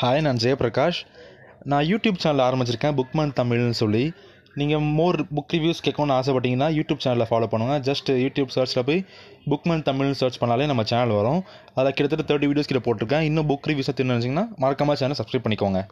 Hi நான் ஜெயபிரகாஷ். நான் YouTube channel ஆரம்பிச்சிருக்கேன் புக்மன் தமிழ்னு சொல்லி. நீங்கள் மோர் புக் ரிவ்யூஸ் கேட்கணும்னு ஆசைப்பட்டீங்கன்னா யூடியூப் சேனலை ஃபாலோ பண்ணுங்கள் ஜஸ்ட் யூடியூப் சர்ச்சில் போய் புக்மன் தமிழ்னு சர்ச் பண்ணாலே நம்ம சேனல் வரும். அதில் கிட்டத்தட்ட தேர்ட்டி வீடியோஸ் கிட்ட போட்டிருக்கேன். இன்னும் புக் ரிவ்யூஸை தெரிஞ்சு நினச்சிங்கன்னா மறக்காமல் சேனல் சப்ஸ்கிரைப் பண்ணிக்கோங்க.